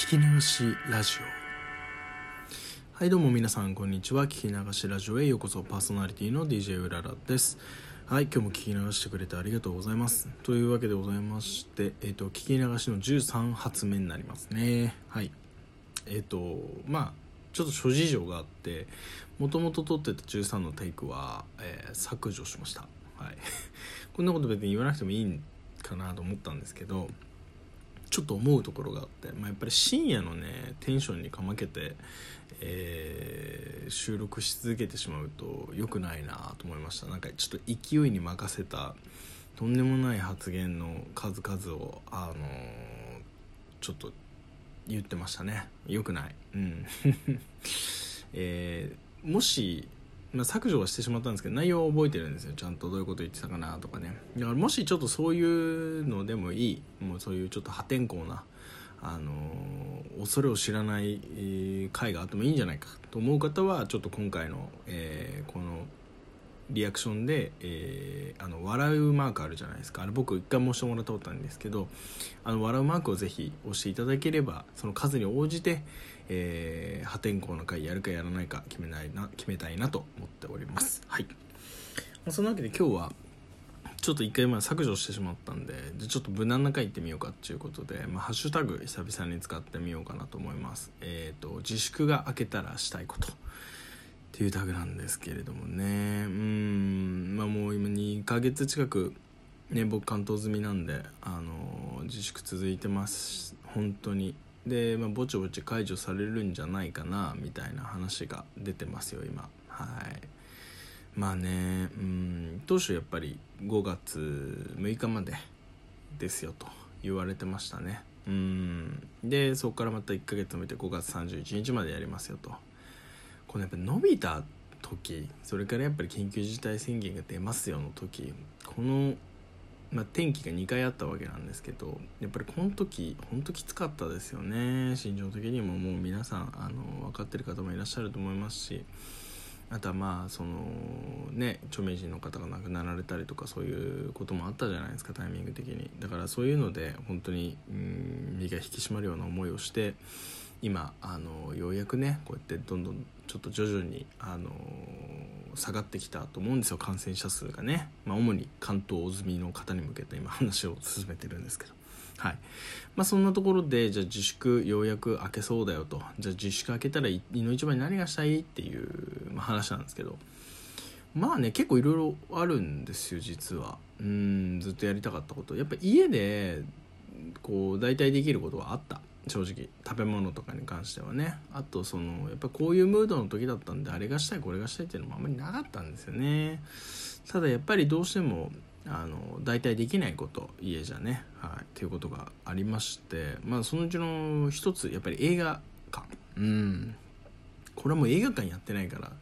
聞き流しラジオ。はいどうも皆さんこんにちは。聞き流しラジオへようこそ。パーソナリティの DJ うららです。はい今日も聞き流してくれてありがとうございます。というわけでございましてえっ、ー、と聞き流しの13発目になりますね。はい。えっ、ー、とまあちょっと諸事情があってもともと撮ってた13のテイクは、えー、削除しました。はい。こんなこと別に言わなくてもいいんかなと思ったんですけどちょっと思うところがあって、まあ、やっぱり深夜のねテンションにかまけて、えー、収録し続けてしまうと良くないなと思いました。なんかちょっと勢いに任せたとんでもない発言の数々をあのー、ちょっと言ってましたね。良くない。うん。えー、もしまあ、削除はしてしまったんですけど内容を覚えてるんですよ。ちゃんとどういうこと言ってたかなとかね。だからもしちょっとそういうのでもいい。もうそういうちょっと破天荒なあのー、恐れを知らない回があってもいいんじゃないかと思う方はちょっと今回の、えー、このリアクションで、えー、あの笑うマークあるじゃないですか。あれ僕一回申してもらったことあるんですけどあの笑うマークをぜひ押していただければその数に応じて、えー、破天荒な回やるかやらないか決めないな決めたいなと思っております。はい、まあ、そんなわけで今日はちょっと一回ま削除してしまったんででちょっと無難な回行ってみようかっていうことで、まあ、ハッシュタグ久々に使ってみようかなと思います。えっ、ー、と自粛が明けたらしたいことっていうタグなんですけれどもね。うん。まあもう今2ヶ月近くね僕関東済みなんであの自粛続いてます。本当にで、まあ、ぼちぼち解除されるんじゃないかなみたいな話が出てますよ今。はい。まあねうん当初やっぱり5月6日までですよと言われてましたね。うん。でそこからまた1ヶ月止めて5月31日までやりますよと。このやっぱ伸びた時それからやっぱり緊急事態宣言が出ますよの時この、まあ、天気が2回あったわけなんですけどやっぱりこの時本当きつかったですよね。心情的にももう皆さんあの分かってる方もいらっしゃると思いますしあとはまあそのね著名人の方が亡くなられたりとかそういうこともあったじゃないですかタイミング的に。だからそういうので本当にうん身が引き締まるような思いをして今あのようやくねこうやってどんどんちょっと徐々にあの下がってきたと思うんですよ感染者数がね、まあ、主に関東済みの方に向けて今話を進めてるんですけど。はい。まあ、そんなところでじゃあ自粛ようやく開けそうだよと。じゃあ自粛開けたらいの一番に何がしたいっていう、話なんですけど。まあね結構いろいろあるんですよ実は。うんずっとやりたかったこと。やっぱ家でこう大体できることはあった。正直食べ物とかに関してはね。あとそのやっぱこういうムードの時だったんであれがしたいこれがしたいっていうのもあんまりなかったんですよね。ただやっぱりどうしてもあの大体できないこと家じゃね、はい、っていうことがありまして。まあそのうちの一つやっぱり映画館。うん。これはもう映画館やってないからっ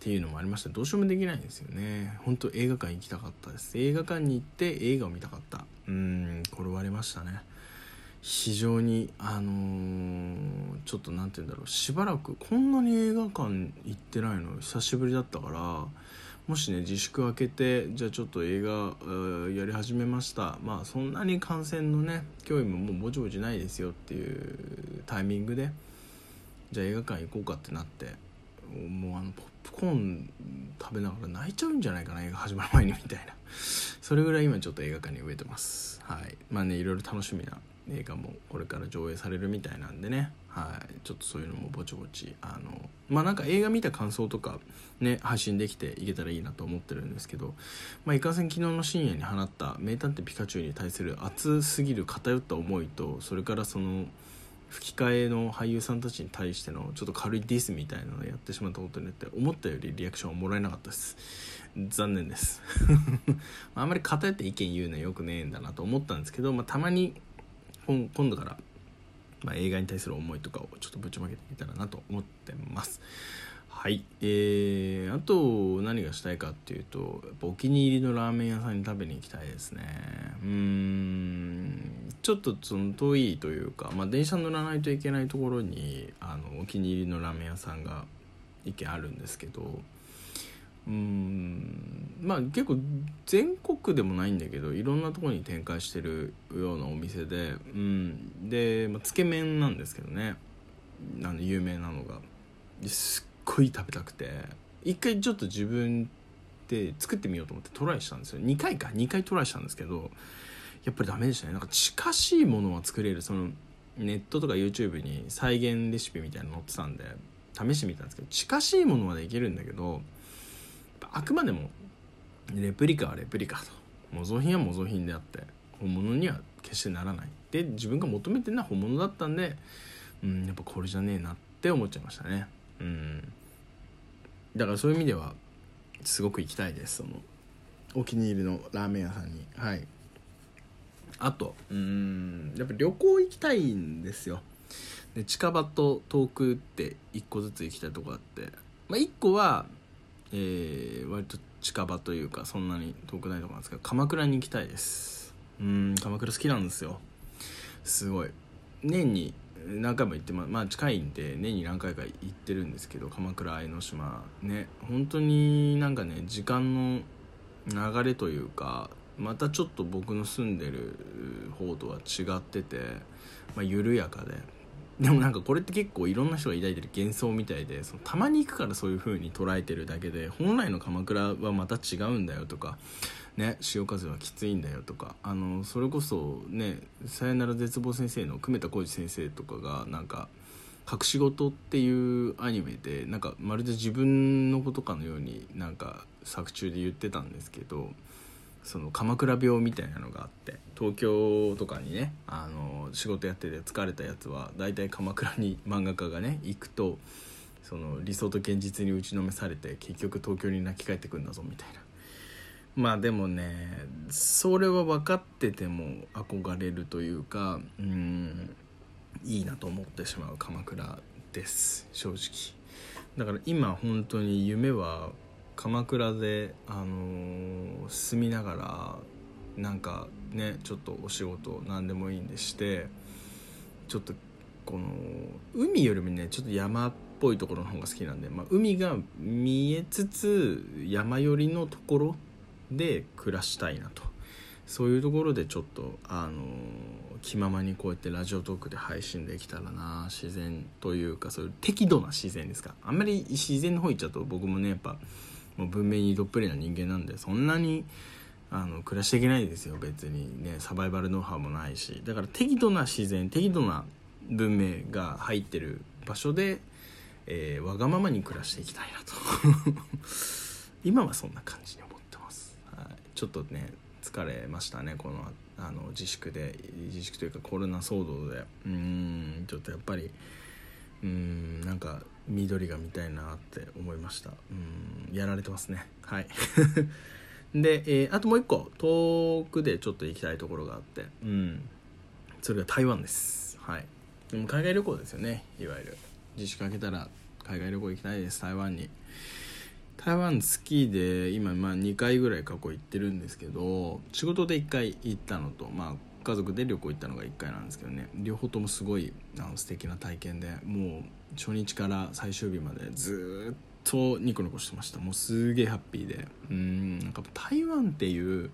ていうのもありましてどうしようもできないんですよね。本当映画館行きたかったです。映画館に行って映画を見たかった。うん。これ割れましたね。非常にあのー、ちょっと何て言うんだろうしばらくこんなに映画館行ってないの久しぶりだったからもしね自粛明けてじゃあちょっと映画やり始めました。まあそんなに感染のね脅威ももうぼちぼちないですよっていうタイミングでじゃあ映画館行こうかってなってもうあのポップコーン食べながら泣いちゃうんじゃないかな映画始まる前にみたいな。それぐらい今ちょっと映画館に植えてます。はい。まあねいろいろ楽しみな映画もこれから上映されるみたいなんでね。はい。ちょっとそういうのもぼちぼちあのまあなんか映画見た感想とかね配信できていけたらいいなと思ってるんですけどまあいかんせん昨日の深夜に放った「名探偵ピカチュウ」に対する熱すぎる偏った思いとそれからその吹き替えの俳優さんたちに対してのちょっと軽いディスみたいなのをやってしまったことによって思ったよりリアクションはもらえなかったです。残念です。あんまり偏って意見言うのはよくねえんだなと思ったんですけど、まあ、たまに今度から、まあ、映画に対する思いとかをちょっとぶちまけていけたらなと思ってます。はい。えー、あと何がしたいかっていうとやっぱお気に入りのラーメン屋さんに食べに行きたいですね。うん。ちょっとその遠いというか、まあ、電車乗らないといけないところにあのお気に入りのラーメン屋さんが一軒あるんですけどうん。まあ結構全国でもないんだけどいろんなところに展開してるようなお店で、うん、で、まあ、つけ麺なんですけどね。あの有名なのが。すっごい食べたくて。一回ちょっと自分で作ってみようと思ってトライしたんですよ。2回か。2回トライしたんですけどやっぱりダメでしたね。なんか近しいものは作れる。そのネットとか YouTube に再現レシピみたいなの載ってたんで試してみたんですけど近しいものはできるんだけどあくまでもレプリカはレプリカと模造品は模造品であって本物には決してならないで自分が求めてるのは本物だったんでうんやっぱこれじゃねえなって思っちゃいましたね。うん。だからそういう意味ではすごく行きたいですその。お気に入りのラーメン屋さんに。はい。あとうんやっぱ旅行行きたいんですよ。で近場と遠くって1個ずつ行きたいとこあって、まあ、1個は、えー、割と近場というかそんなに遠くないとこなんですけど鎌倉に行きたいです。うん鎌倉好きなんですよ。すごい。年に何回も行ってままあ近いんで年に何回か行ってるんですけど鎌倉江ノ島。ね本当になんかね時間の流れというかまたちょっと僕の住んでる方とは違ってて、まあ、緩やかで。でもなんかこれって結構いろんな人が抱いてる幻想みたいでそのたまに行くからそういう風に捉えてるだけで本来の鎌倉はまた違うんだよとかね潮風はきついんだよとかあのそれこそね「さよなら絶望先生」の久米田浩二先生とかがなんか「隠し事」っていうアニメでなんかまるで自分のことかのようになんか作中で言ってたんですけどその鎌倉病みたいなのがあって東京とかにねあの仕事やってて疲れたやつは大体鎌倉に漫画家がね行くとその理想と現実に打ちのめされて結局東京に泣き帰ってくんだぞみたいな。まあでもねそれは分かってても憧れるというかうんいいなと思ってしまう鎌倉です正直。だから今本当に夢は鎌倉で、あのー、住みながらなんかねちょっとお仕事何でもいいんでしてちょっとこの海よりもねちょっと山っぽいところの方が好きなんで、まあ、海が見えつつ山寄りのところで暮らしたいなと。そういうところでちょっとあの気ままにこうやってラジオトークで配信できたらな自然というかそういう適度な自然ですか。あんまり自然の方行っちゃうと僕もねやっぱもう文明にどっぷりな人間なんでそんなにあの暮らしていけないですよ別に。ねサバイバルノウハウもないし。だから適度な自然適度な文明が入ってる場所で、えー、わがままに暮らしていきたいなと。今はそんな感じに思ってます、はい、ちょっとね疲れましたねこのあの自粛で。自粛というかコロナ騒動で。うんちょっとやっぱりうんなんか緑が見たいなって思いました。うんやられてますね。はい。で、えー、あともう一個遠くでちょっと行きたいところがあって。うん。それが台湾です。はい。でも海外旅行ですよね。いわゆる。自粛明けたら海外旅行行きたいです。台湾に。台湾好きで今まあ2回ぐらい過去行ってるんですけど仕事で1回行ったのとまあ家族で旅行行ったのが1回なんですけどね。両方ともすごいあの素敵な体験でもう初日から最終日までずっとニコニコしてました。もうすげえハッピーで。うん。なんか台湾っていう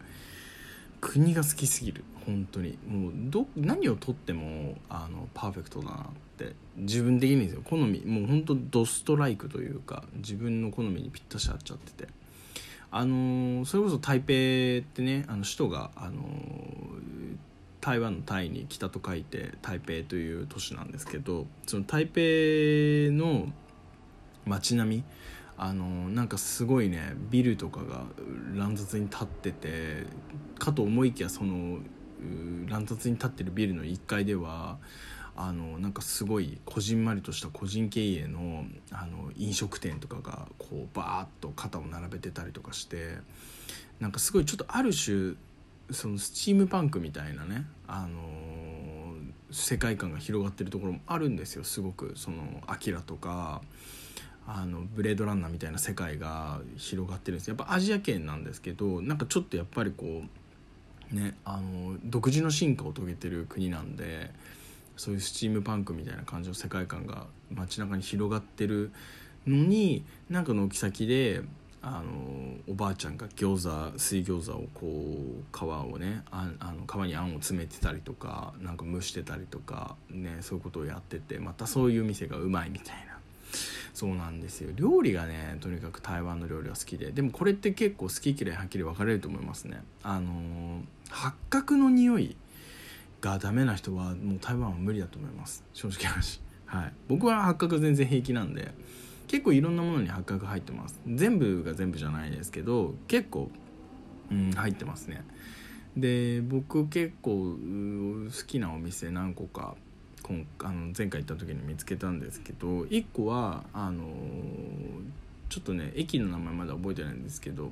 国が好きすぎる。本当に。もうど何をとってもあのパーフェクトだなって自分的にですよ。好み。もう本当ドストライクというか自分の好みにぴったし合っちゃってて。あのそれこそ台北ってねあの首都があの台湾のタイに北と書いて台北という都市なんですけどその台北の街並みあのなんかすごいねビルとかが乱雑に立っててかと思いきやその乱雑に立ってるビルの1階ではあのなんかすごいこじんまりとした個人経営のあの飲食店とかがこうバーッと肩を並べてたりとかしてなんかすごいちょっとある種そのスチームパンクみたいなね、あのー、世界観が広がってるところもあるんですよ。すごくその「アキラとかあのブレードランナーみたいな世界が広がってるんですやっぱアジア圏なんですけどなんかちょっとやっぱりこうねあの独自の進化を遂げてる国なんでそういうスチームパンクみたいな感じの世界観が街中に広がってるのになんか軒先であのおばあちゃんが餃子水餃子をこう皮をねああの皮にあんを詰めてたりとかなんか蒸してたりとかねそういうことをやっててまたそういう店がうまいみたいな。そうなんですよ。料理がねとにかく台湾の料理は好きででもこれって結構好き嫌いはっきり分かれると思いますね。あの八角の匂いがダメな人はもう台湾は無理だと思います。正直話。はい。僕は八角全然平気なんで。結構いろんなものに八角入ってます。全部が全部じゃないですけど結構、うん、入ってますね。で僕結構好きなお店何個か今あの前回行った時に見つけたんですけど1個はあのちょっとね駅の名前まだ覚えてないんですけど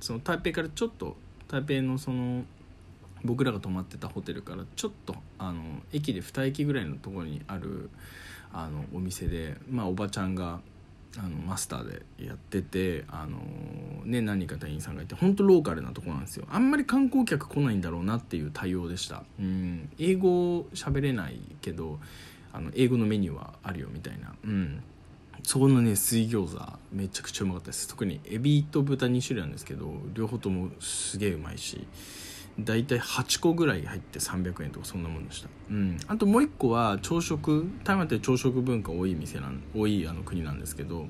その台北からちょっと台北のその僕らが泊まってたホテルからちょっとあの駅で2駅ぐらいのところにあるあのお店で、まあ、おばちゃんがあのマスターでやっててあの、ね、何人か店員さんがいて本当ローカルなとこなんですよ。あんまり観光客来ないんだろうなっていう対応でした。うん。英語喋れないけどあの英語のメニューはあるよみたいな。うん。そこのね水餃子めちゃくちゃうまかったです。特にエビと豚2種類なんですけど両方ともすげえうまいし。大体8個ぐらい入って300円とかそんなもんでした、うん、あともう1個は朝食台湾って朝食文化多い店なん多いあの国なんですけど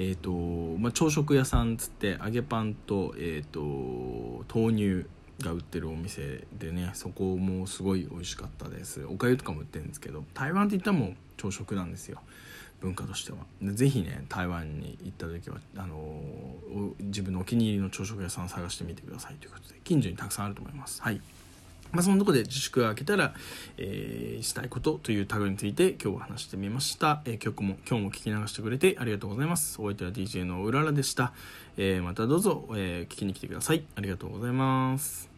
えーとまあ、朝食屋さんつって揚げパンと,、えーと、豆乳が売ってるお店でねそこもすごい美味しかったです。おかゆとかも売ってるんですけど台湾って言ったらもう朝食なんですよ文化としては。ぜひね台湾に行った時はあの自分のお気に入りの朝食屋さんを探してみてくださいということで近所にたくさんあると思います。はい。まあ、そのとこで自粛が明けたら、えー、したいことというタグについて今日は話してみました、えー、曲も今日も聞き流してくれてありがとうございます。お相手は DJ のうららでした、えー、またどうぞ、え聞きに来てください。ありがとうございます。